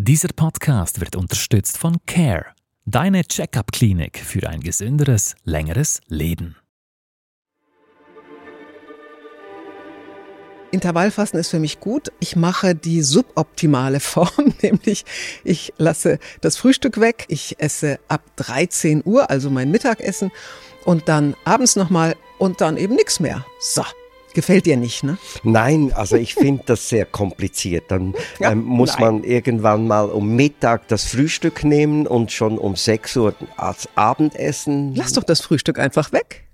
Dieser Podcast wird unterstützt von CARE, deine Check-up-Klinik für ein gesünderes, längeres Leben. Intervallfasten ist für mich gut. Ich mache die suboptimale Form, nämlich ich lasse das Frühstück weg, ich esse ab 13 Uhr, also mein Mittagessen und dann abends nochmal und dann eben nichts mehr. So. Gefällt dir nicht, ne? Nein, also ich finde das sehr kompliziert. Dann ja, ähm, muss nein. man irgendwann mal um Mittag das Frühstück nehmen und schon um 6 Uhr als Abendessen. Lass doch das Frühstück einfach weg.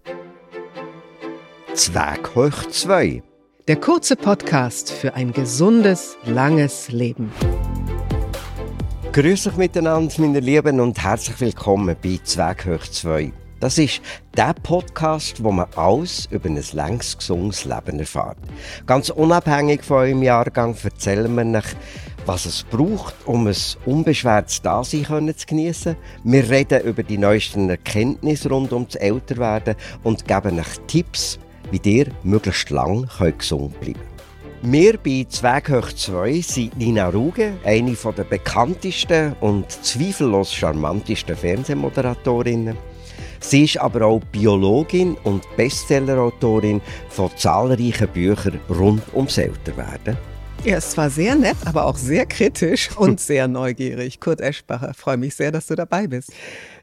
Zwerg hoch 2. Der kurze Podcast für ein gesundes, langes Leben. Grüß euch miteinander, meine Lieben, und herzlich willkommen bei Zwerg hoch 2. Das ist der Podcast, wo man alles über ein längst gesundes Leben erfährt. Ganz unabhängig von eurem Jahrgang erzählen wir euch, was es braucht, um ein unbeschwertes Dasein zu geniessen. Wir reden über die neuesten Erkenntnisse rund um das Älterwerden und geben euch Tipps, wie ihr möglichst lang gesund bleiben könnt. Wir bei Zweighoch 2 sind Nina Ruge, eine der bekanntesten und zweifellos charmantesten Fernsehmoderatorinnen. Sie ist aber auch Biologin und Bestsellerautorin von zahlreichen Büchern rund ums Älterwerden. Er ist zwar sehr nett, aber auch sehr kritisch und sehr neugierig. Kurt Eschbacher, freue mich sehr, dass du dabei bist.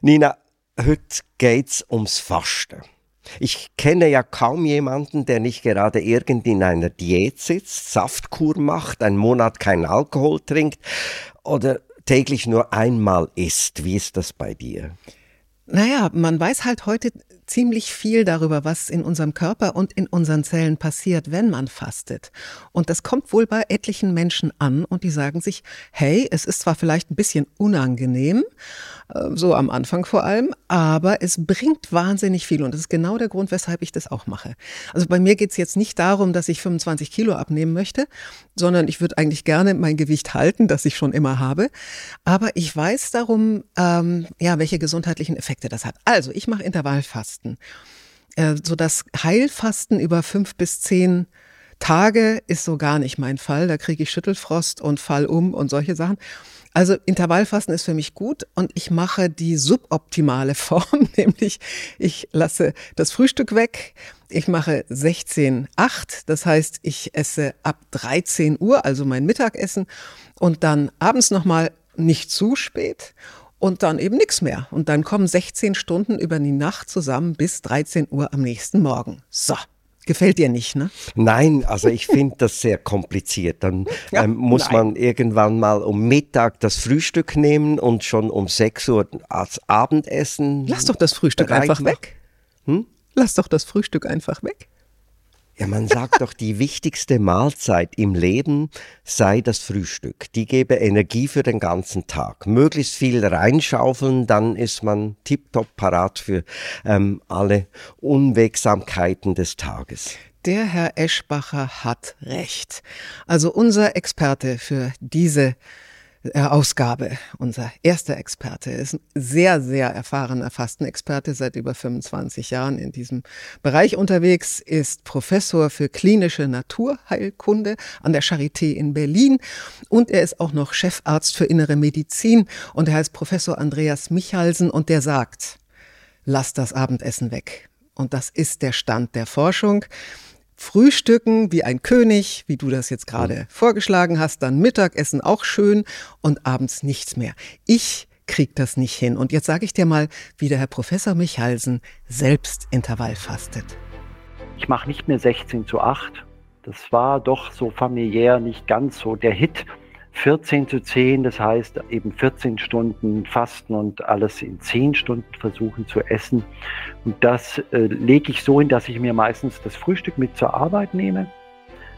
Nina, heute geht es ums Fasten. Ich kenne ja kaum jemanden, der nicht gerade irgend in einer Diät sitzt, Saftkur macht, einen Monat keinen Alkohol trinkt oder täglich nur einmal isst. Wie ist das bei dir? Naja, man weiß halt heute ziemlich viel darüber, was in unserem Körper und in unseren Zellen passiert, wenn man fastet. Und das kommt wohl bei etlichen Menschen an und die sagen sich, hey, es ist zwar vielleicht ein bisschen unangenehm, äh, so am Anfang vor allem, aber es bringt wahnsinnig viel und das ist genau der Grund, weshalb ich das auch mache. Also bei mir geht es jetzt nicht darum, dass ich 25 Kilo abnehmen möchte, sondern ich würde eigentlich gerne mein Gewicht halten, das ich schon immer habe. Aber ich weiß darum, ähm, ja, welche gesundheitlichen Effekte das hat. Also ich mache Intervallfasten. Äh, so das Heilfasten über fünf bis zehn Tage ist so gar nicht mein Fall. Da kriege ich Schüttelfrost und fall um und solche Sachen. Also Intervallfasten ist für mich gut und ich mache die suboptimale Form, nämlich ich lasse das Frühstück weg. Ich mache 16-8, das heißt, ich esse ab 13 Uhr, also mein Mittagessen und dann abends nochmal nicht zu spät und dann eben nichts mehr. Und dann kommen 16 Stunden über die Nacht zusammen bis 13 Uhr am nächsten Morgen. So. Gefällt dir nicht, ne? Nein, also ich finde das sehr kompliziert. Dann ja, ähm, muss nein. man irgendwann mal um Mittag das Frühstück nehmen und schon um 6 Uhr als Abendessen. Lass doch das Frühstück einfach weg. Hm? Lass doch das Frühstück einfach weg. Ja, man sagt doch, die wichtigste Mahlzeit im Leben sei das Frühstück. Die gebe Energie für den ganzen Tag. Möglichst viel reinschaufeln, dann ist man tiptop parat für ähm, alle Unwegsamkeiten des Tages. Der Herr Eschbacher hat recht. Also unser Experte für diese Ausgabe. Unser erster Experte ist ein sehr, sehr erfahrener Fastenexperte, seit über 25 Jahren in diesem Bereich unterwegs, ist Professor für klinische Naturheilkunde an der Charité in Berlin und er ist auch noch Chefarzt für innere Medizin und er heißt Professor Andreas Michalsen und der sagt, lass das Abendessen weg. Und das ist der Stand der Forschung. Frühstücken wie ein König, wie du das jetzt gerade mhm. vorgeschlagen hast, dann Mittagessen auch schön und abends nichts mehr. Ich krieg das nicht hin. Und jetzt sage ich dir mal, wie der Herr Professor Michalsen selbst Intervall fastet. Ich mache nicht mehr 16 zu 8. Das war doch so familiär nicht ganz so der Hit. 14 zu 10, das heißt eben 14 Stunden fasten und alles in 10 Stunden versuchen zu essen. Und das äh, lege ich so hin, dass ich mir meistens das Frühstück mit zur Arbeit nehme,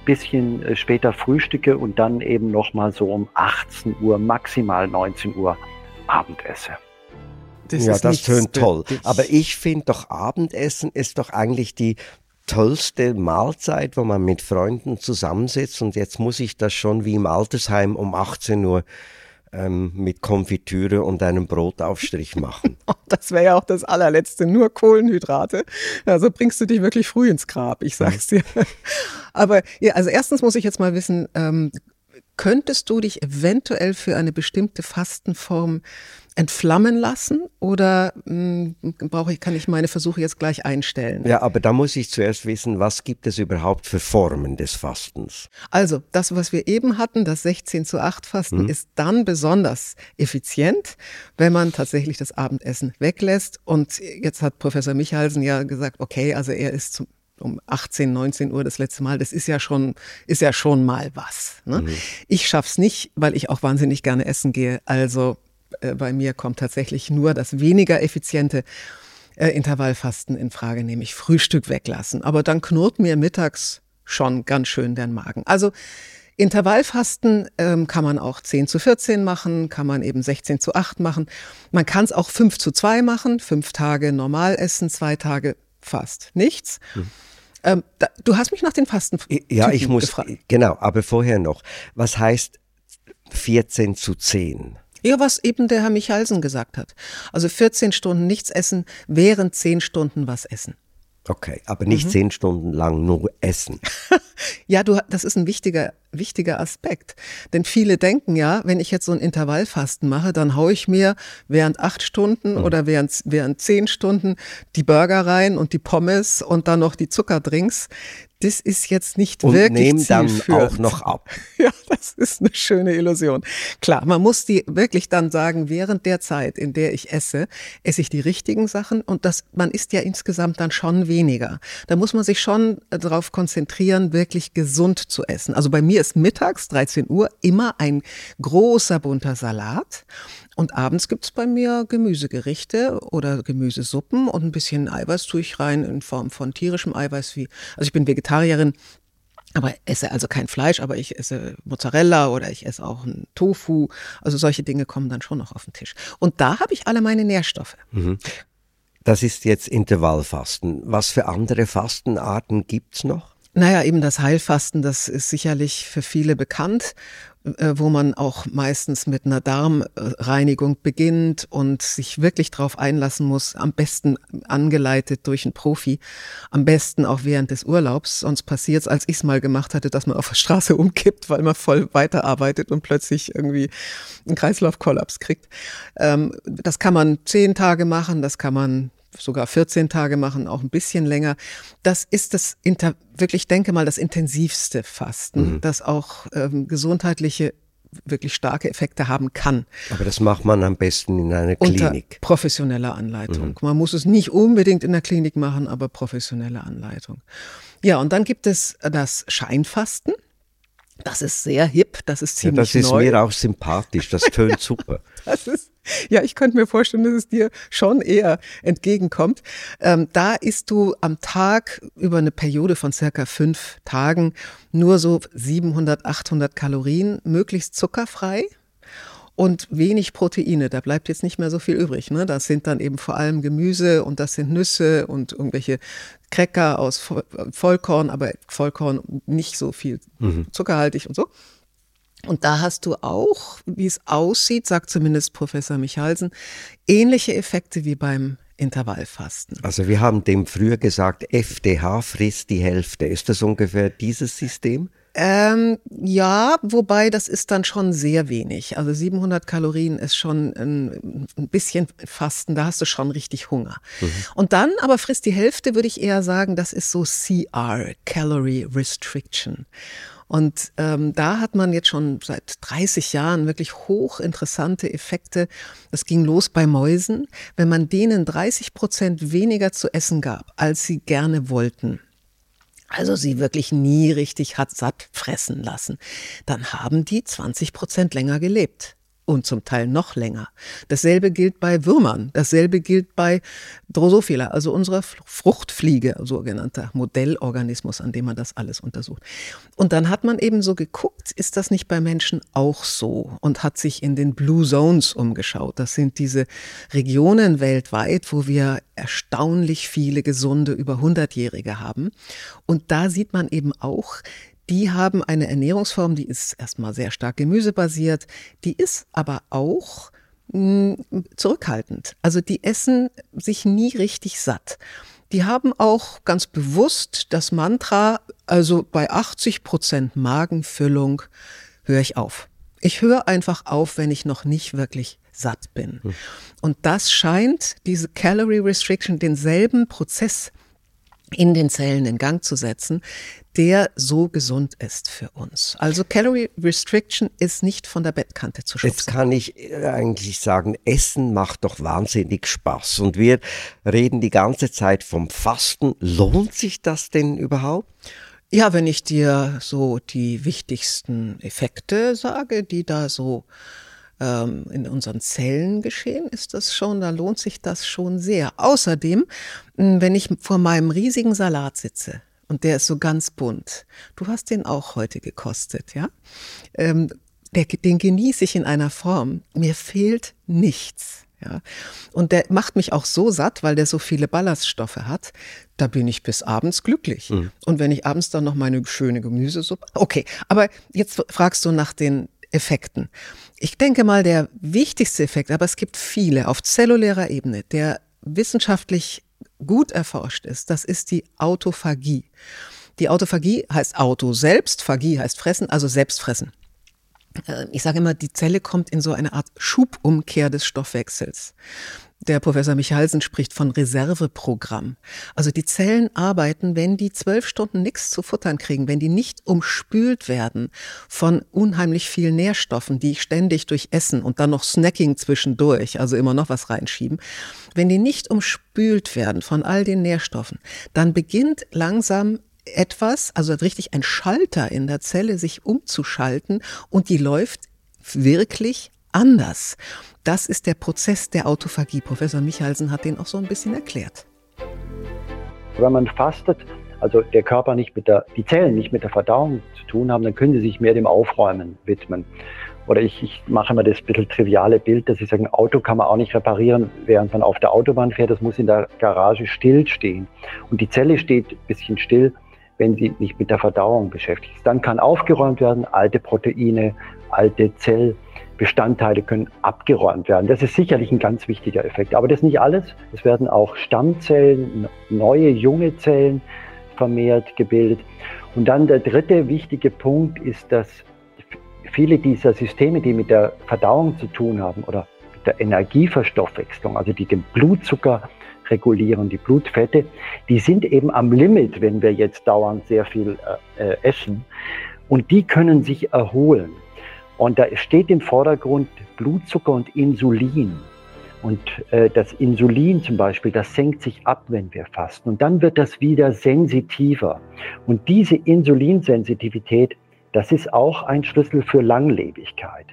bisschen äh, später frühstücke und dann eben nochmal so um 18 Uhr, maximal 19 Uhr Abend esse. Das ja, das tönt toll. Aber ich finde doch, Abendessen ist doch eigentlich die tollste Mahlzeit, wo man mit Freunden zusammensitzt und jetzt muss ich das schon wie im Altersheim um 18 Uhr ähm, mit Konfitüre und einem Brotaufstrich machen. Das wäre ja auch das allerletzte, nur Kohlenhydrate. Also bringst du dich wirklich früh ins Grab, ich sag's dir. Aber ja, also erstens muss ich jetzt mal wissen, ähm, Könntest du dich eventuell für eine bestimmte Fastenform entflammen lassen oder mh, hm, brauche ich, kann ich meine Versuche jetzt gleich einstellen? Ja, aber da muss ich zuerst wissen, was gibt es überhaupt für Formen des Fastens? Also, das, was wir eben hatten, das 16 zu 8 Fasten, hm. ist dann besonders effizient, wenn man tatsächlich das Abendessen weglässt. Und jetzt hat Professor Michalsen ja gesagt, okay, also er ist zum um 18, 19 Uhr das letzte Mal, das ist ja schon, ist ja schon mal was. Ne? Mhm. Ich schaff's nicht, weil ich auch wahnsinnig gerne essen gehe. Also äh, bei mir kommt tatsächlich nur das weniger effiziente äh, Intervallfasten in Frage, nämlich Frühstück weglassen. Aber dann knurrt mir mittags schon ganz schön den Magen. Also Intervallfasten ähm, kann man auch 10 zu 14 machen, kann man eben 16 zu 8 machen. Man kann es auch 5 zu 2 machen, fünf Tage normal essen, zwei Tage fast nichts. Hm. Ähm, da, du hast mich nach den Fasten Ja, ich muss, gefragt. genau, aber vorher noch. Was heißt 14 zu 10? Ja, was eben der Herr Michalsen gesagt hat. Also 14 Stunden nichts essen, während 10 Stunden was essen. Okay, aber nicht mhm. zehn Stunden lang nur essen. ja, du, das ist ein wichtiger, wichtiger Aspekt. Denn viele denken ja, wenn ich jetzt so ein Intervallfasten mache, dann haue ich mir während acht Stunden mhm. oder während, während zehn Stunden die Burger rein und die Pommes und dann noch die Zuckerdrinks das ist jetzt nicht und wirklich nehmen dann auch noch ab. Ja, das ist eine schöne Illusion. Klar, man muss die wirklich dann sagen, während der Zeit, in der ich esse, esse ich die richtigen Sachen und das, man isst ja insgesamt dann schon weniger. Da muss man sich schon darauf konzentrieren, wirklich gesund zu essen. Also bei mir ist mittags, 13 Uhr, immer ein großer bunter Salat und abends gibt's bei mir Gemüsegerichte oder Gemüsesuppen und ein bisschen Eiweiß tue ich rein in Form von tierischem Eiweiß wie, also ich bin Vegetarierin, aber esse also kein Fleisch, aber ich esse Mozzarella oder ich esse auch einen Tofu. Also solche Dinge kommen dann schon noch auf den Tisch. Und da habe ich alle meine Nährstoffe. Mhm. Das ist jetzt Intervallfasten. Was für andere Fastenarten gibt's noch? Naja, eben das Heilfasten, das ist sicherlich für viele bekannt äh, wo man auch meistens mit einer Darmreinigung beginnt und sich wirklich darauf einlassen muss, am besten angeleitet durch einen Profi, am besten auch während des Urlaubs. Sonst passiert es, als ich es mal gemacht hatte, dass man auf der Straße umkippt, weil man voll weiterarbeitet und plötzlich irgendwie einen Kreislaufkollaps kriegt. Ähm, das kann man zehn Tage machen, das kann man sogar 14 Tage machen, auch ein bisschen länger. Das ist das Inter wirklich denke mal das intensivste Fasten, mhm. das auch ähm, gesundheitliche wirklich starke Effekte haben kann. Aber das macht man am besten in einer Klinik. Unter professioneller Anleitung. Mhm. Man muss es nicht unbedingt in der Klinik machen, aber professionelle Anleitung. Ja, und dann gibt es das Scheinfasten. Das ist sehr hip, das ist ziemlich ja, das neu. ist mir auch sympathisch, das tönt super. das ist, ja, ich könnte mir vorstellen, dass es dir schon eher entgegenkommt. Ähm, da isst du am Tag über eine Periode von circa fünf Tagen nur so 700, 800 Kalorien, möglichst zuckerfrei und wenig Proteine. Da bleibt jetzt nicht mehr so viel übrig. Ne? Das sind dann eben vor allem Gemüse und das sind Nüsse und irgendwelche Cracker aus Vollkorn, aber Vollkorn nicht so viel mhm. zuckerhaltig und so. Und da hast du auch, wie es aussieht, sagt zumindest Professor Michalsen, ähnliche Effekte wie beim Intervallfasten. Also wir haben dem früher gesagt, FDH frisst die Hälfte. Ist das ungefähr dieses System? Ähm, ja, wobei das ist dann schon sehr wenig. Also 700 Kalorien ist schon ein, ein bisschen Fasten, da hast du schon richtig Hunger. Mhm. Und dann aber frisst die Hälfte, würde ich eher sagen, das ist so CR, Calorie Restriction. Und ähm, da hat man jetzt schon seit 30 Jahren wirklich hochinteressante Effekte. Das ging los bei Mäusen. Wenn man denen 30 Prozent weniger zu essen gab, als sie gerne wollten, also sie wirklich nie richtig hat satt fressen lassen, dann haben die 20 Prozent länger gelebt und zum Teil noch länger. Dasselbe gilt bei Würmern, dasselbe gilt bei Drosophila, also unserer Fruchtfliege, sogenannter Modellorganismus, an dem man das alles untersucht. Und dann hat man eben so geguckt, ist das nicht bei Menschen auch so und hat sich in den Blue Zones umgeschaut. Das sind diese Regionen weltweit, wo wir erstaunlich viele gesunde über 100-Jährige haben. Und da sieht man eben auch, die haben eine Ernährungsform, die ist erstmal sehr stark gemüsebasiert, die ist aber auch mh, hm, zurückhaltend. Also die essen sich nie richtig satt. Die haben auch ganz bewusst das Mantra, also bei 80 Prozent Magenfüllung höre ich auf. Ich höre einfach auf, wenn ich noch nicht wirklich satt bin. Hm. Und das scheint diese Calorie Restriction denselben Prozess in den Zellen in Gang zu setzen, der so gesund ist für uns. Also Calorie Restriction ist nicht von der Bettkante zu schubsen. Jetzt kann ich äh, eigentlich sagen, Essen macht doch wahnsinnig Spaß. Und wir reden die ganze Zeit vom Fasten. Lohnt sich das denn überhaupt? Ja, wenn ich dir so die wichtigsten Effekte sage, die da so ähm, in unseren Zellen geschehen, ist das schon, da lohnt sich das schon sehr. Außerdem, wenn ich vor meinem riesigen Salat sitze, und der ist so ganz bunt. Du hast den auch heute gekostet, ja? Ähm, der, den genieße ich in einer Form. Mir fehlt nichts. Ja. Und der macht mich auch so satt, weil der so viele Ballaststoffe hat. Da bin ich bis abends glücklich. Mhm. Und wenn ich abends dann noch meine schöne Gemüsesuppe. Okay, aber jetzt fragst du nach den Effekten. Ich denke mal, der wichtigste Effekt, aber es gibt viele auf zellulärer Ebene, der wissenschaftlich gut erforscht ist, das ist die Autophagie. Die Autophagie heißt Auto selbst, Phagie heißt fressen, also selbstfressen. Äh, ich sage immer, die Zelle kommt in so eine Art Schubumkehr des Stoffwechsels. Der Professor Michalsen spricht von Reserveprogramm. Also die Zellen arbeiten, wenn die zwölf Stunden nichts zu futtern kriegen, wenn die nicht umspült werden von unheimlich vielen Nährstoffen, die ständig durch Essen und dann noch Snacking zwischendurch, also immer noch was reinschieben, wenn die nicht umspült werden von all den Nährstoffen, dann beginnt langsam etwas, also richtig ein Schalter in der Zelle, sich umzuschalten und die läuft wirklich anders. Das ist der Prozess der Autophagie. Professor Michalsen hat den auch so ein bisschen erklärt. Wenn man fastet, also der Körper nicht mit der, die Zellen nicht mit der Verdauung zu tun haben, dann können sie sich mehr dem Aufräumen widmen. Oder ich, ich mache immer das bisschen triviale Bild, dass ich sage, ein Auto kann man auch nicht reparieren, während man auf der Autobahn fährt. Das muss in der Garage stillstehen. Und die Zelle steht ein bisschen still, wenn sie nicht mit der Verdauung beschäftigt ist. Dann kann aufgeräumt werden, alte Proteine, alte Zellbestandteile können abgeräumt werden. Das ist sicherlich ein ganz wichtiger Effekt. Aber das ist nicht alles. Es werden auch Stammzellen, neue junge Zellen vermehrt gebildet. Und dann der dritte wichtige Punkt ist, dass viele dieser Systeme, die mit der Verdauung zu tun haben oder mit der Energieverstoffwechslung, also die den Blutzucker regulieren, die Blutfette, die sind eben am Limit, wenn wir jetzt dauernd sehr viel äh, äh, essen. Und die können sich erholen. Und da steht im Vordergrund Blutzucker und Insulin. Und äh, das Insulin zum Beispiel, das senkt sich ab, wenn wir fasten. Und dann wird das wieder sensitiver. Und diese Insulinsensitivität, das ist auch ein Schlüssel für Langlebigkeit.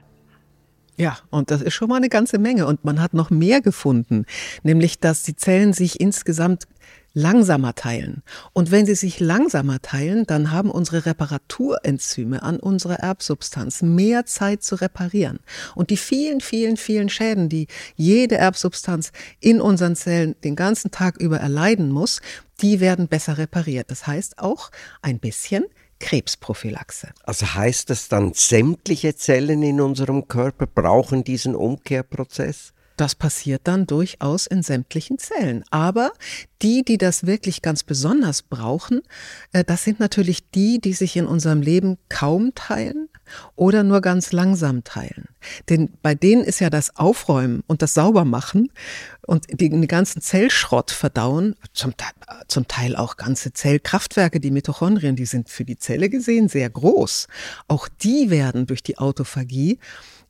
Ja, und das ist schon mal eine ganze Menge. Und man hat noch mehr gefunden, nämlich dass die Zellen sich insgesamt langsamer teilen. Und wenn sie sich langsamer teilen, dann haben unsere Reparaturenzyme an unserer Erbsubstanz mehr Zeit zu reparieren. Und die vielen, vielen, vielen Schäden, die jede Erbsubstanz in unseren Zellen den ganzen Tag über erleiden muss, die werden besser repariert. Das heißt auch ein bisschen Krebsprophylaxe. Also heißt das dann, sämtliche Zellen in unserem Körper brauchen diesen Umkehrprozess? Das passiert dann durchaus in sämtlichen Zellen. Aber die, die das wirklich ganz besonders brauchen, äh, das sind natürlich die, die sich in unserem Leben kaum teilen oder nur ganz langsam teilen. Denn bei denen ist ja das Aufräumen und das Saubermachen und den ganzen Zellschrott verdauen, zum, zum Teil auch ganze Zellkraftwerke, die Mitochondrien, die sind für die Zelle gesehen sehr groß. Auch die werden durch die Autophagie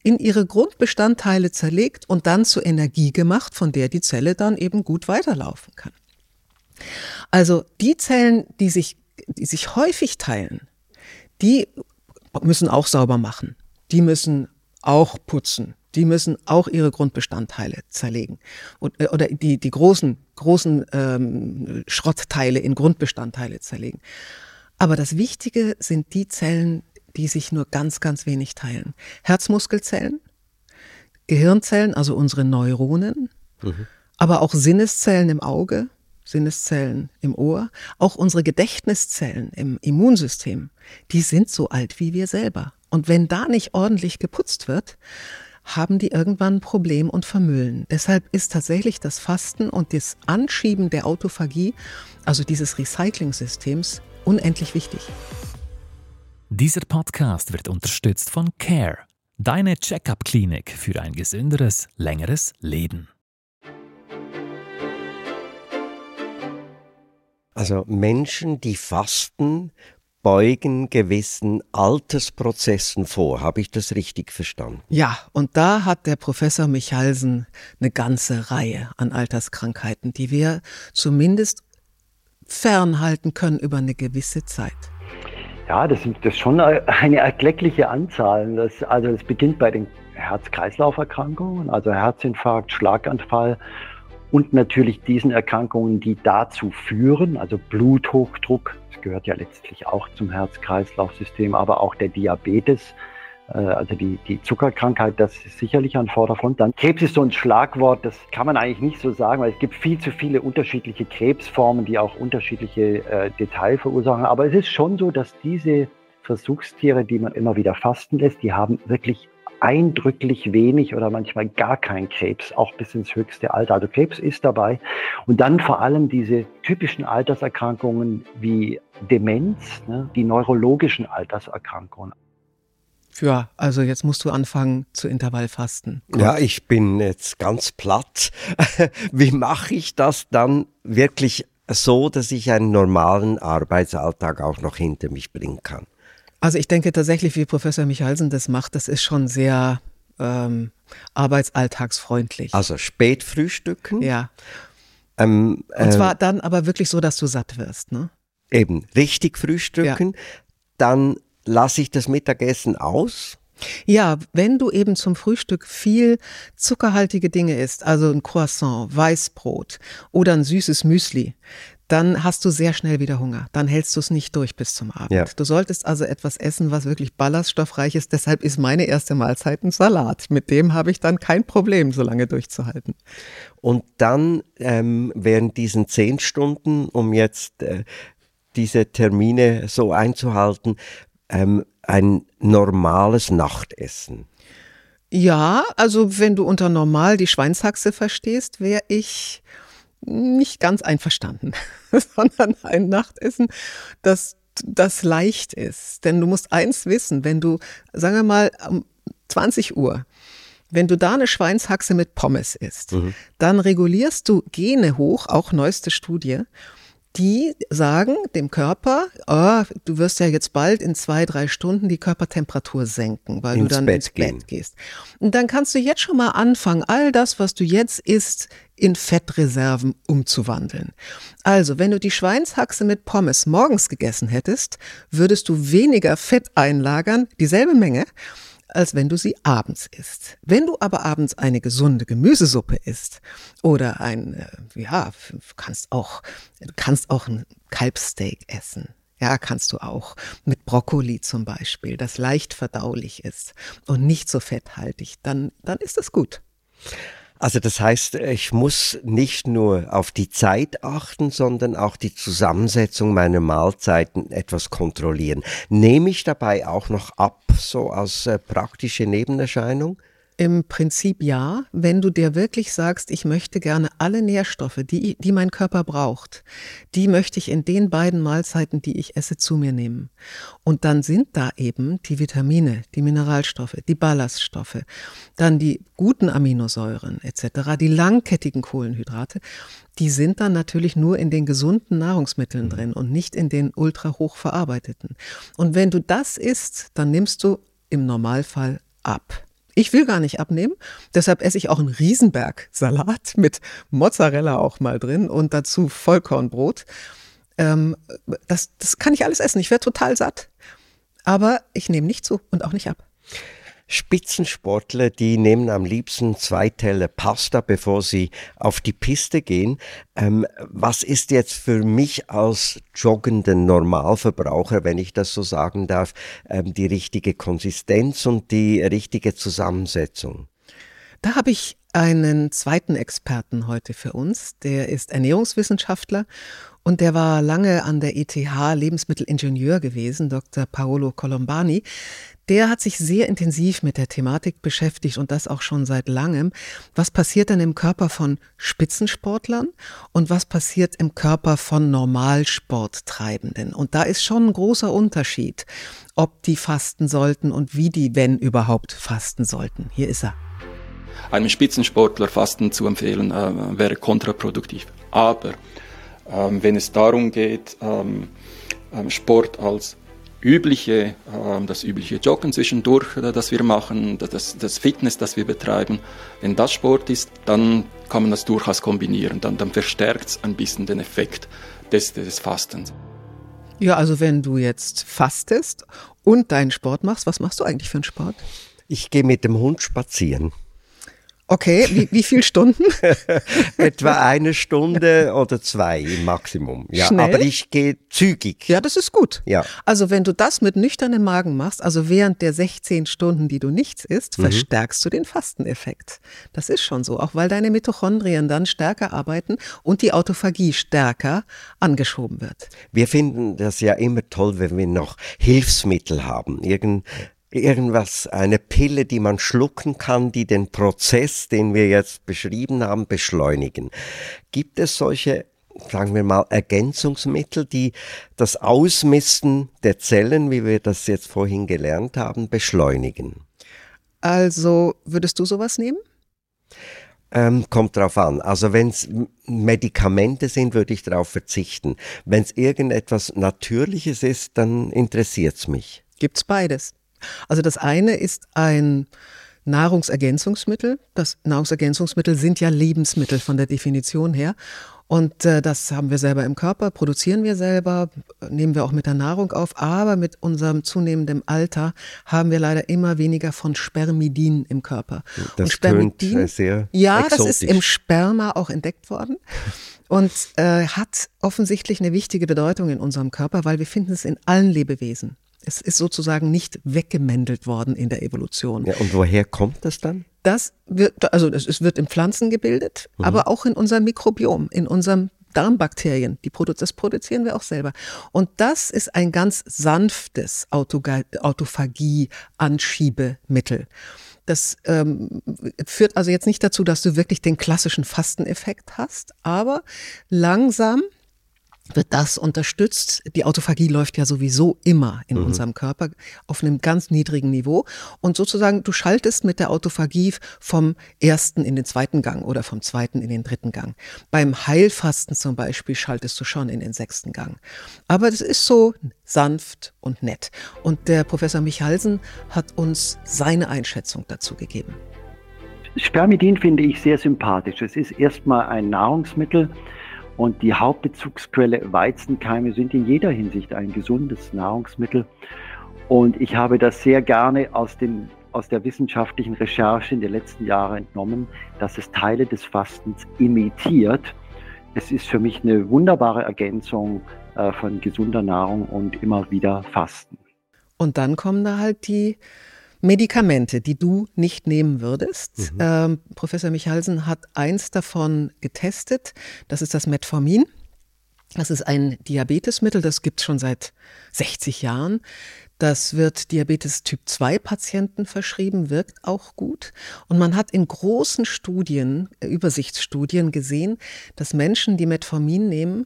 in ihre Grundbestandteile zerlegt und dann zur Energie gemacht, von der die Zelle dann eben gut weiterlaufen kann. Also die Zellen, die sich, die sich häufig teilen, die müssen auch sauber machen. Die müssen auch putzen. Die müssen auch ihre Grundbestandteile zerlegen. Und, äh, oder die, die großen, großen ähm, Schrottteile in Grundbestandteile zerlegen. Aber das Wichtige sind die Zellen, die sich nur ganz, ganz wenig teilen. Herzmuskelzellen, Gehirnzellen, also unsere Neuronen, mhm. aber auch Sinneszellen im Auge, Sinneszellen im Ohr, auch unsere Gedächtniszellen im Immunsystem, die sind so alt wie wir selber. Und wenn da nicht ordentlich geputzt wird, haben die irgendwann ein Problem und vermüllen. Deshalb ist tatsächlich das Fasten und das Anschieben der Autophagie, also dieses Recycling-Systems, unendlich wichtig. Dieser Podcast wird unterstützt von Care, deine Check-up-Klinik für ein gesünderes, längeres Leben. Also Menschen, die fasten, beugen gewissen Altersprozessen vor. Habe ich das richtig verstanden? Ja, und da hat der Professor Michalsen eine ganze Reihe an Alterskrankheiten, die wir zumindest fernhalten können über eine gewisse Zeit. Ja, das, sind, das schon eine erkleckliche Anzahl. Das, also es beginnt bei den Herz-Kreislauf-Erkrankungen, also Herzinfarkt, Schlaganfall und natürlich diesen Erkrankungen, die dazu führen, also Bluthochdruck, das gehört ja letztlich auch zum Herz-Kreislauf-System, aber auch der Diabetes, also die, die Zuckerkrankheit, das ist sicherlich an Vordergrund. Dann Krebs ist so ein Schlagwort, das kann man eigentlich nicht so sagen, weil es gibt viel zu viele unterschiedliche Krebsformen, die auch unterschiedliche äh, Detail verursachen. Aber es ist schon so, dass diese Versuchstiere, die man immer wieder fasten lässt, die haben wirklich eindrücklich wenig oder manchmal gar kein Krebs, auch bis ins höchste Alter. Also Krebs ist dabei. Und dann vor allem diese typischen Alterserkrankungen wie Demenz, ne, die neurologischen Alterserkrankungen. Ja, also jetzt musst du anfangen zu Intervallfasten. Ja, ich bin jetzt ganz platt. Wie mache ich das dann wirklich so, dass ich einen normalen Arbeitsalltag auch noch hinter mich bringen kann? Also ich denke tatsächlich, wie Professor Michalsen das macht, das ist schon sehr ähm, arbeitsalltagsfreundlich. Also spät frühstücken? Ja. Ähm, Und äh, zwar dann aber wirklich so, dass du satt wirst, ne? Eben, richtig frühstücken. Ja. Dann lasse ich das Mittagessen aus. Ja, wenn du eben zum Frühstück viel zuckerhaltige Dinge isst, also ein Croissant, Weißbrot oder ein süßes Müsli, dann hast du sehr schnell wieder Hunger. Dann hältst du es nicht durch bis zum Abend. Ja. Du solltest also etwas essen, was wirklich ballaststoffreich ist. Deshalb ist meine erste Mahlzeit ein Salat. Mit dem habe ich dann kein Problem, so lange durchzuhalten. Und dann ähm, während diesen zehn Stunden, um jetzt äh, diese Termine so einzuhalten, ähm, ein normales Nachtessen? Ja, also wenn du unter normal die Schweinshaxe verstehst, wäre ich nicht ganz einverstanden, sondern ein Nachtessen, das, das leicht ist. Denn du musst eins wissen, wenn du, sagen wir mal, um 20 Uhr, wenn du da eine Schweinshaxe mit Pommes isst, mhm. dann regulierst du Gene hoch, auch neueste Studie die sagen dem Körper, oh, du wirst ja jetzt bald in zwei, drei Stunden die Körpertemperatur senken, weil ins du dann Bett ins gehen. Bett gehst. Und dann kannst du jetzt schon mal anfangen, all das, was du jetzt isst, in Fettreserven umzuwandeln. Also, wenn du die Schweinshaxe mit Pommes morgens gegessen hättest, würdest du weniger Fett einlagern, dieselbe Menge, als wenn du sie abends isst. Wenn du aber abends eine gesunde Gemüsesuppe isst oder ein, äh, ja, kannst auch, kannst auch ein Kalbsteak essen. Ja, kannst du auch mit Brokkoli zum Beispiel, das leicht verdaulich ist und nicht so fetthaltig, dann, dann ist das gut. Also das heißt, ich muss nicht nur auf die Zeit achten, sondern auch die Zusammensetzung meiner Mahlzeiten etwas kontrollieren. Nehme ich dabei auch noch ab, so als äh, praktische Nebenerscheinung? Im Prinzip ja, wenn du dir wirklich sagst, ich möchte gerne alle Nährstoffe, die, die mein Körper braucht, die möchte ich in den beiden Mahlzeiten, die ich esse, zu mir nehmen. Und dann sind da eben die Vitamine, die Mineralstoffe, die Ballaststoffe, dann die guten Aminosäuren etc., die langkettigen Kohlenhydrate, die sind dann natürlich nur in den gesunden Nahrungsmitteln drin und nicht in den ultra hoch verarbeiteten. Und wenn du das isst, dann nimmst du im Normalfall ab. Ich will gar nicht abnehmen, deshalb esse ich auch einen Riesenberg-Salat mit Mozzarella auch mal drin und dazu Vollkornbrot. Ähm, das, das kann ich alles essen. Ich werde total satt. Aber ich nehme nicht zu und auch nicht ab. Spitzensportler, die nehmen am liebsten zwei Teller Pasta, bevor sie auf die Piste gehen. Ähm, was ist jetzt für mich als joggenden Normalverbraucher, wenn ich das so sagen darf, ähm, die richtige Konsistenz und die richtige Zusammensetzung? Da habe ich einen zweiten Experten heute für uns. Der ist Ernährungswissenschaftler und der war lange an der ETH Lebensmittelingenieur gewesen, Dr. Paolo Colombani. Der hat sich sehr intensiv mit der Thematik beschäftigt und das auch schon seit langem. Was passiert denn im Körper von Spitzensportlern und was passiert im Körper von Normalsporttreibenden? Und da ist schon ein großer Unterschied, ob die fasten sollten und wie die, wenn überhaupt, fasten sollten. Hier ist er. Einem Spitzensportler Fasten zu empfehlen äh, wäre kontraproduktiv. Aber ähm, wenn es darum geht, ähm, ähm, Sport als übliche, das übliche Joggen zwischendurch, das wir machen, das, das Fitness, das wir betreiben, wenn das Sport ist, dann kann man das durchaus kombinieren. Dann, dann verstärkt es ein bisschen den Effekt des, des Fastens. Ja, also wenn du jetzt fastest und deinen Sport machst, was machst du eigentlich für einen Sport? Ich gehe mit dem Hund spazieren. Okay, wie, wie viele Stunden? Etwa eine Stunde oder zwei im Maximum. Ja, Schnell? aber ich gehe zügig. Ja, das ist gut. Ja. Also wenn du das mit nüchternem Magen machst, also während der 16 Stunden, die du nichts isst, mhm. verstärkst du den Fasteneffekt. Das ist schon so, auch weil deine Mitochondrien dann stärker arbeiten und die Autophagie stärker angeschoben wird. Wir finden das ja immer toll, wenn wir noch Hilfsmittel haben. Irgend irgendwas, eine Pille, die man schlucken kann, die den Prozess, den wir jetzt beschrieben haben, beschleunigen. Gibt es solche sagen wir mal, Ergänzungsmittel, die das Ausmisten der Zellen, wie wir das jetzt vorhin gelernt haben, beschleunigen. Also würdest du sowas nehmen? Ähm, kommt drauf an. Also wenn es Medikamente sind, würde ich darauf verzichten. Wenn es irgendetwas Natürliches ist, dann interessiert es mich. Gibt's beides? Also das eine ist ein Nahrungsergänzungsmittel. Das Nahrungsergänzungsmittel sind ja Lebensmittel von der Definition her. Und äh, das haben wir selber im Körper, produzieren wir selber, nehmen wir auch mit der Nahrung auf. Aber mit unserem zunehmenden Alter haben wir leider immer weniger von Spermidin im Körper. Das Und Spermidin, äh, sehr Ja, exotisch. das ist im Sperma auch entdeckt worden und äh, hat offensichtlich eine wichtige Bedeutung in unserem Körper, weil wir finden es in allen Lebewesen. Es ist sozusagen nicht weggemändelt worden in der Evolution. Ja, und woher kommt das dann? Das wird, also es wird in Pflanzen gebildet, mhm. aber auch in unserem Mikrobiom, in unserem Darmbakterien, die produ das produzieren wir auch selber. Und das ist ein ganz sanftes Autophagie-Anschiebemittel. Das ähm, führt also jetzt nicht dazu, dass du wirklich den klassischen Fasteneffekt hast, aber langsam wird das unterstützt. Die Autophagie läuft ja sowieso immer in mhm. unserem Körper auf einem ganz niedrigen Niveau. Und sozusagen, du schaltest mit der Autophagie vom ersten in den zweiten Gang oder vom zweiten in den dritten Gang. Beim Heilfasten zum Beispiel schaltest du schon in den sechsten Gang. Aber das ist so sanft und nett. Und der Professor Michalsen hat uns seine Einschätzung dazu gegeben. Spermidin finde ich sehr sympathisch. Es ist erstmal ein Nahrungsmittel, und die Hauptbezugsquelle Weizenkeime sind in jeder Hinsicht ein gesundes Nahrungsmittel. Und ich habe das sehr gerne aus, den, aus der wissenschaftlichen Recherche in den letzten Jahren entnommen, dass es Teile des Fastens imitiert. Es ist für mich eine wunderbare Ergänzung äh, von gesunder Nahrung und immer wieder Fasten. Und dann kommen da halt die Medikamente, die du nicht nehmen würdest. Mhm. Ähm, Professor Michalsen hat eins davon getestet. Das ist das Metformin. Das ist ein Diabetesmittel, das gibt es schon seit 60 Jahren. Das wird Diabetes Typ 2 Patienten verschrieben, wirkt auch gut. Und man hat in großen Studien, äh, Übersichtsstudien gesehen, dass Menschen, die Metformin nehmen,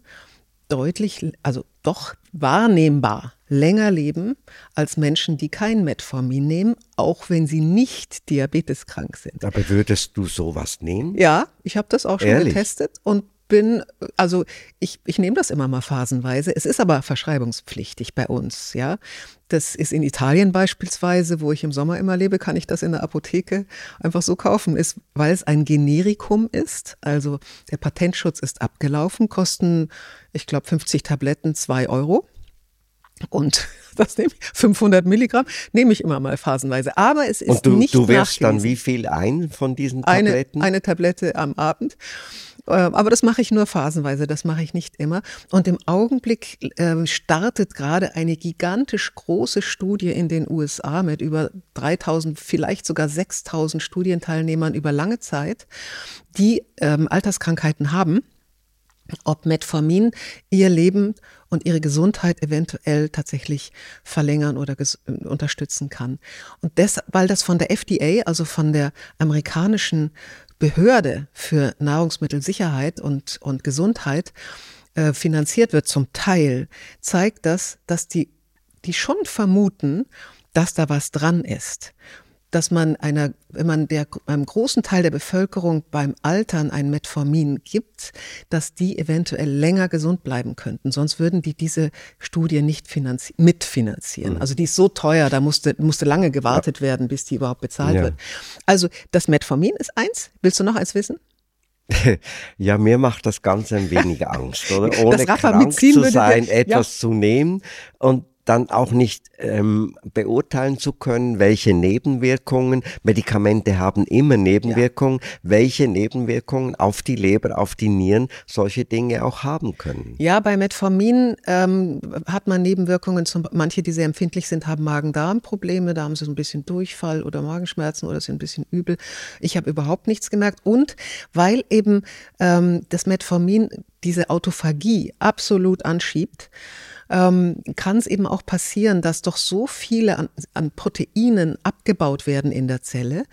deutlich, also doch wahrnehmbar länger leben als Menschen, die kein Metformin nehmen, auch wenn sie nicht diabeteskrank sind. Aber würdest du sowas nehmen? Ja, ich habe das auch schon Ehrlich? getestet und bin, also ich, ich nehme das immer mal phasenweise. Es ist aber verschreibungspflichtig bei uns, ja. Das ist in Italien beispielsweise, wo ich im Sommer immer lebe, kann ich das in der Apotheke einfach so kaufen, ist, weil es ein Generikum ist. Also der Patentschutz ist abgelaufen, kosten, ich glaube, 50 Tabletten zwei Euro. Und das nehme ich, 500 Milligramm, nehme ich immer mal phasenweise. Aber es ist Und du, nicht du wirfst dann wie viel ein von diesen Tabletten? Eine, eine Tablette am Abend. Ähm, aber das mache ich nur phasenweise, das mache ich nicht immer. Und im Augenblick äh, startet gerade eine gigantisch große Studie in den USA mit über 3000, vielleicht sogar 6000 Studienteilnehmern über lange Zeit, die ähm, Alterskrankheiten haben ob Metformin ihr Leben und ihre Gesundheit eventuell tatsächlich verlängern oder unterstützen kann. Und das, weil das von der FDA, also von der amerikanischen Behörde für Nahrungsmittelsicherheit und, und Gesundheit äh, finanziert wird, zum Teil, zeigt das, dass die, die schon vermuten, dass da was dran ist dass man einer, wenn man der, einem großen Teil der Bevölkerung beim Altern ein Metformin gibt, dass die eventuell länger gesund bleiben könnten. Sonst würden die diese Studie nicht finanzi mitfinanzieren. Mhm. Also die ist so teuer, da musste, musste lange gewartet ja. werden, bis die überhaupt bezahlt ja. wird. Also das Metformin ist eins. Willst du noch eins wissen? Ja, mir macht das Ganze ein wenig Angst, oder? Ohne krank zu sein, etwas ja. zu nehmen und dann auch nicht ähm, beurteilen zu können, welche Nebenwirkungen, Medikamente haben immer Nebenwirkungen, ja. welche Nebenwirkungen auf die Leber, auf die Nieren solche Dinge auch haben können. Ja, bei Metformin ähm, hat man Nebenwirkungen, zum, manche, die sehr empfindlich sind, haben Magen-Darm-Probleme, da haben sie so ein bisschen Durchfall oder Magenschmerzen oder sind ein bisschen übel. Ich habe überhaupt nichts gemerkt und weil eben ähm, das Metformin diese Autophagie absolut anschiebt, ähm, kann es eben auch passieren, dass doch so viele an, an Proteinen abgebaut werden in der Zelle,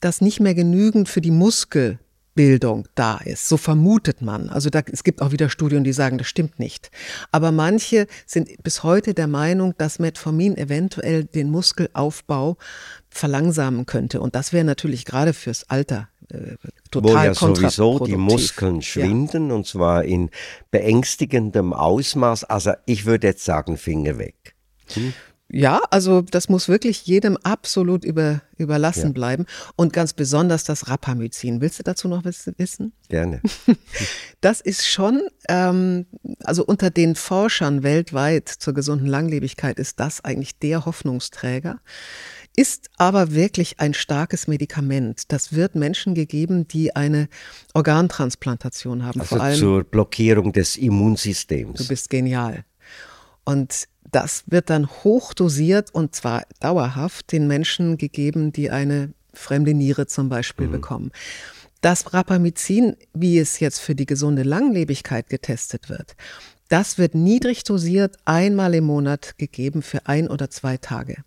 dass nicht mehr genügend für die Muskel Bildung da ist. So vermutet man. Also da, es gibt auch wieder Studien, die sagen, das stimmt nicht. Aber manche sind bis heute der Meinung, dass Metformin eventuell den Muskelaufbau verlangsamen könnte. Und das wäre natürlich gerade fürs Alter total Wo ja sowieso die Muskeln schwinden ja. und zwar in beängstigendem Ausmaß. Also ich würde jetzt sagen, Finger weg. Hm? Ja, also das muss wirklich jedem absolut über, überlassen ja. bleiben. Und ganz besonders das Rapamycin. Willst du dazu noch was wissen? Gerne. Das ist schon, ähm, also unter den Forschern weltweit zur gesunden Langlebigkeit ist das eigentlich der Hoffnungsträger. Ist aber wirklich ein starkes Medikament. Das wird Menschen gegeben, die eine Organtransplantation haben. Also Vor allem, zur Blockierung des Immunsystems. Du bist genial. Und das wird dann hochdosiert und zwar dauerhaft den Menschen gegeben, die eine fremde Niere zum Beispiel mhm. bekommen. Das Rapamycin, wie es jetzt für die gesunde Langlebigkeit getestet wird, das wird niedrig dosiert einmal im Monat gegeben für ein oder zwei Tage.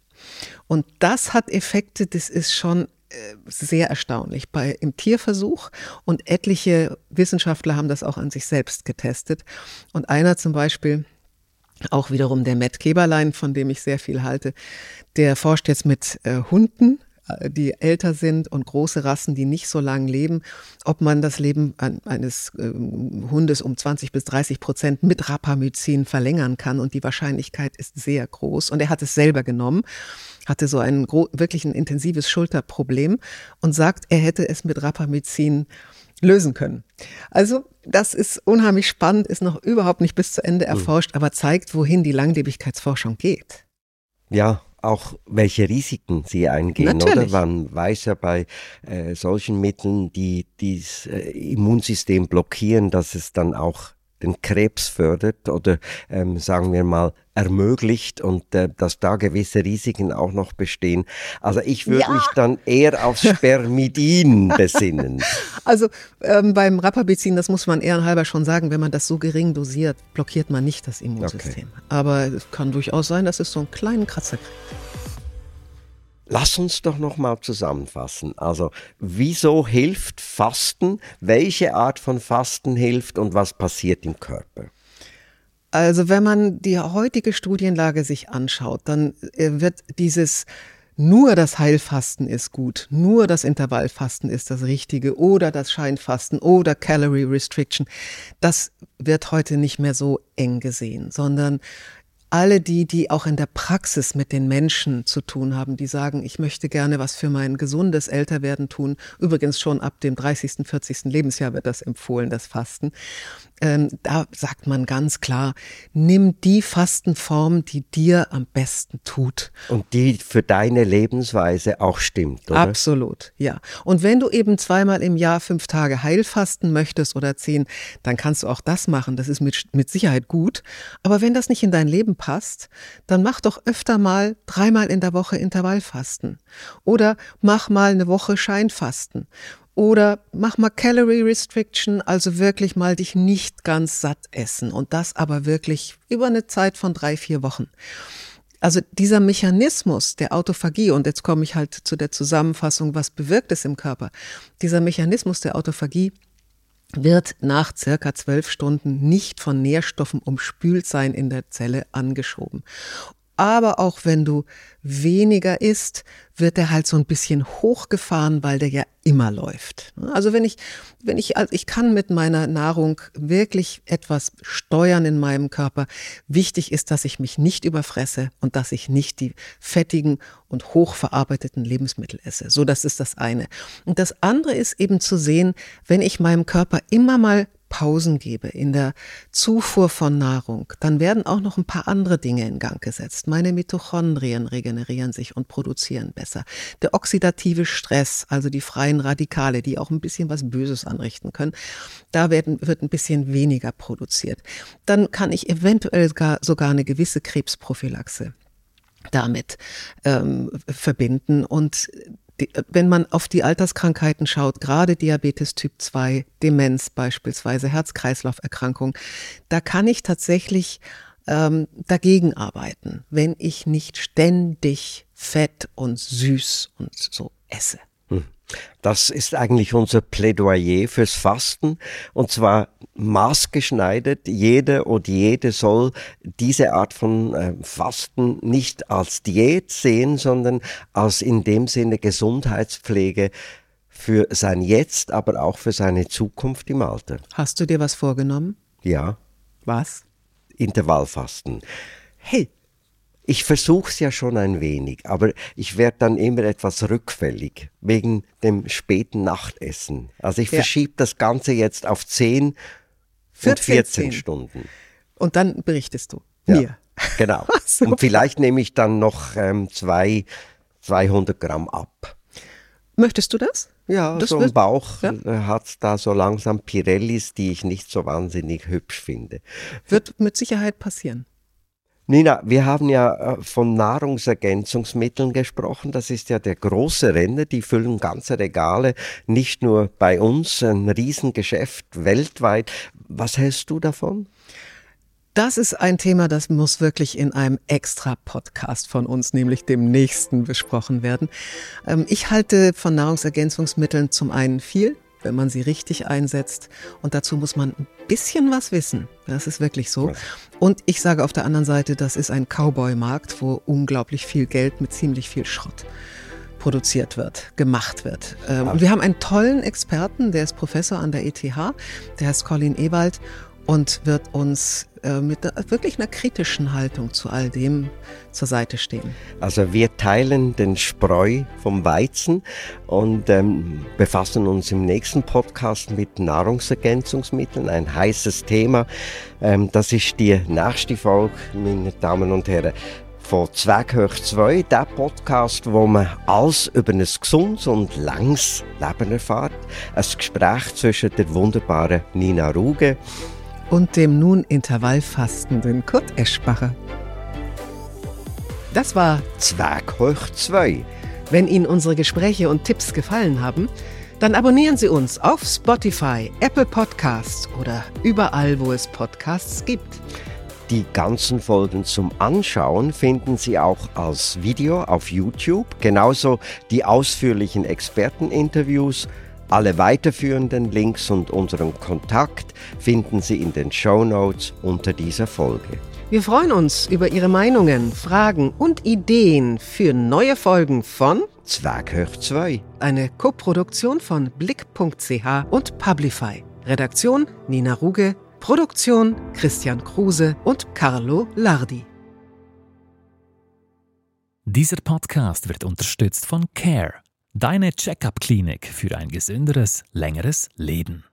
Und das hat Effekte, das ist schon äh, sehr erstaunlich. Bei im Tierversuch und etliche Wissenschaftler haben das auch an sich selbst getestet. Und einer zum Beispiel auch wiederum der Matt Keberlein, von dem ich sehr viel halte, der forscht jetzt mit äh, Hunden, die älter sind und große Rassen, die nicht so lange leben, ob man das Leben eines äh, Hundes um 20 bis 30 Prozent mit Rapamycin verlängern kann. Und die Wahrscheinlichkeit ist sehr groß. Und er hat es selber genommen, hatte so ein wirklich ein intensives Schulterproblem und sagt, er hätte es mit Rapamycin lösen können. Also das ist unheimlich spannend, ist noch überhaupt nicht bis zu Ende hm. erforscht, mhm. aber zeigt, wohin die Langlebigkeitsforschung geht. Ja, auch welche Risiken sie eingehen, Natürlich. oder? Man weiß ja bei äh, solchen Mitteln, die das äh, Immunsystem blockieren, dass es dann auch den Krebs fördert oder ähm, sagen wir mal ermöglicht und äh, dass da gewisse Risiken auch noch bestehen. Also ich würde ja. mich dann eher auf Spermidin besinnen. Also ähm, beim Rapamycin, das muss man ehrenhalber schon sagen, wenn man das so gering dosiert, blockiert man nicht das Immunsystem. Okay. Aber es kann durchaus sein, dass es so einen kleinen Kratzer kriegt. Lass uns doch noch mal zusammenfassen. Also, wieso hilft Fasten? Welche Art von Fasten hilft und was passiert im Körper? Also, wenn man die heutige Studienlage sich anschaut, dann äh, wird dieses nur das Heilfasten ist gut, nur das Intervallfasten ist das Richtige oder das Scheinfasten oder Calorie Restriction. Das wird heute nicht mehr so eng gesehen, sondern alle die, die auch in der Praxis mit den Menschen zu tun haben, die sagen, ich möchte gerne was für mein gesundes Älterwerden tun. Übrigens schon ab dem 30., 40. Lebensjahr wird das empfohlen, das Fasten. Ähm, da sagt man ganz klar, nimm die Fastenform, die dir am besten tut. Und die für deine Lebensweise auch stimmt, oder? Absolut, ja. Und wenn du eben zweimal im Jahr fünf Tage Heilfasten möchtest oder zehn, dann kannst du auch das machen. Das ist mit, mit Sicherheit gut. Aber wenn das nicht in dein Leben passt, dann mach doch öfter mal dreimal in der Woche Intervallfasten. Oder mach mal eine Woche Scheinfasten. Oder mach mal Calorie Restriction, also wirklich mal dich nicht ganz satt essen und das aber wirklich über eine Zeit von drei, vier Wochen. Also dieser Mechanismus der Autophagie, und jetzt komme ich halt zu der Zusammenfassung, was bewirkt es im Körper, dieser Mechanismus der Autophagie wird nach circa zwölf Stunden nicht von Nährstoffen umspült sein in der Zelle angeschoben. Aber auch wenn du weniger isst, wird er halt so ein bisschen hochgefahren, weil der ja immer läuft. Also wenn ich, wenn ich, also ich kann mit meiner Nahrung wirklich etwas steuern in meinem Körper. Wichtig ist, dass ich mich nicht überfresse und dass ich nicht die fettigen und hochverarbeiteten Lebensmittel esse. So, das ist das eine. Und das andere ist eben zu sehen, wenn ich meinem Körper immer mal Pausen gebe in der Zufuhr von Nahrung, dann werden auch noch ein paar andere Dinge in Gang gesetzt. Meine Mitochondrien regenerieren sich und produzieren besser. Der oxidative Stress, also die freien Radikale, die auch ein bisschen was Böses anrichten können, da werden, wird ein bisschen weniger produziert. Dann kann ich eventuell gar, sogar eine gewisse Krebsprophylaxe damit ähm, verbinden und wenn man auf die Alterskrankheiten schaut, gerade Diabetes Typ 2, Demenz beispielsweise, Herz-Kreislauf-Erkrankung, da kann ich tatsächlich ähm, dagegen arbeiten, wenn ich nicht ständig fett und süß und so esse. Das ist eigentlich unser Plädoyer fürs Fasten und zwar maßgeschneidert. Jeder und jede soll diese Art von äh, Fasten nicht als Diät sehen, sondern als in dem Sinne Gesundheitspflege für sein Jetzt, aber auch für seine Zukunft im Alter. Hast du dir was vorgenommen? Ja. Was? Intervallfasten. Hey, ich versuche es ja schon ein wenig, aber ich werde dann immer etwas rückfällig wegen dem späten Nachtessen. Also ich ja. verschiebe das Ganze jetzt auf 10 und 14 Stunden. Und dann berichtest du ja, mir. Genau. und vielleicht nehme ich dann noch ähm, zwei, 200 Gramm ab. Möchtest du das? Ja, das so ein Bauch ja? Äh, hat da so langsam Pirellis, die ich nicht so wahnsinnig hübsch finde. Wird mit Sicherheit passieren. Nina, wir haben ja äh, von Nahrungsergänzungsmitteln gesprochen. Das ist ja der große Renner. Die füllen ganze Regale, nicht nur bei uns, ein Riesengeschäft weltweit. Was hältst du davon? Das ist ein Thema, das muss wirklich in einem extra Podcast von uns, nämlich dem nächsten, besprochen werden. Ähm, ich halte von Nahrungsergänzungsmitteln zum einen viel, wenn man sie richtig einsetzt. Und dazu muss man ein bisschen was wissen. Das ist wirklich so. Und ich sage auf der anderen Seite, das ist ein Cowboy-Markt, wo unglaublich viel Geld mit ziemlich viel Schrott produziert wird, gemacht wird. Ähm, und wir haben einen tollen Experten, der ist Professor an der ETH, der heißt Colin Ewald und wird uns äh, mit wirklich einer kritischen Haltung zu all dem zur Seite stehen. Also wir teilen den Spreu vom Weizen und ähm, befassen uns im nächsten Podcast mit Nahrungsergänzungsmitteln, ein heißes Thema. Ähm, das ist die nächste Folge, meine Damen und Herren von Zweckhoch 2, der Podcast, wo man alles über ein gesundes und langes Leben erfährt. Ein Gespräch zwischen der wunderbaren Nina Ruge und dem nun intervallfastenden Kurt Eschbacher. Das war Zwerg hoch 2. Wenn Ihnen unsere Gespräche und Tipps gefallen haben, dann abonnieren Sie uns auf Spotify, Apple Podcasts oder überall, wo es Podcasts gibt. Die ganzen Folgen zum Anschauen finden Sie auch als Video auf YouTube, genauso die ausführlichen Experteninterviews alle weiterführenden Links und unseren Kontakt finden Sie in den Show Notes unter dieser Folge. Wir freuen uns über Ihre Meinungen, Fragen und Ideen für neue Folgen von Zwerghöch 2. Eine Koproduktion von Blick.ch und Publify. Redaktion Nina Ruge, Produktion Christian Kruse und Carlo Lardi. Dieser Podcast wird unterstützt von Care Deine Checkup-Klinik für ein gesünderes, längeres Leben.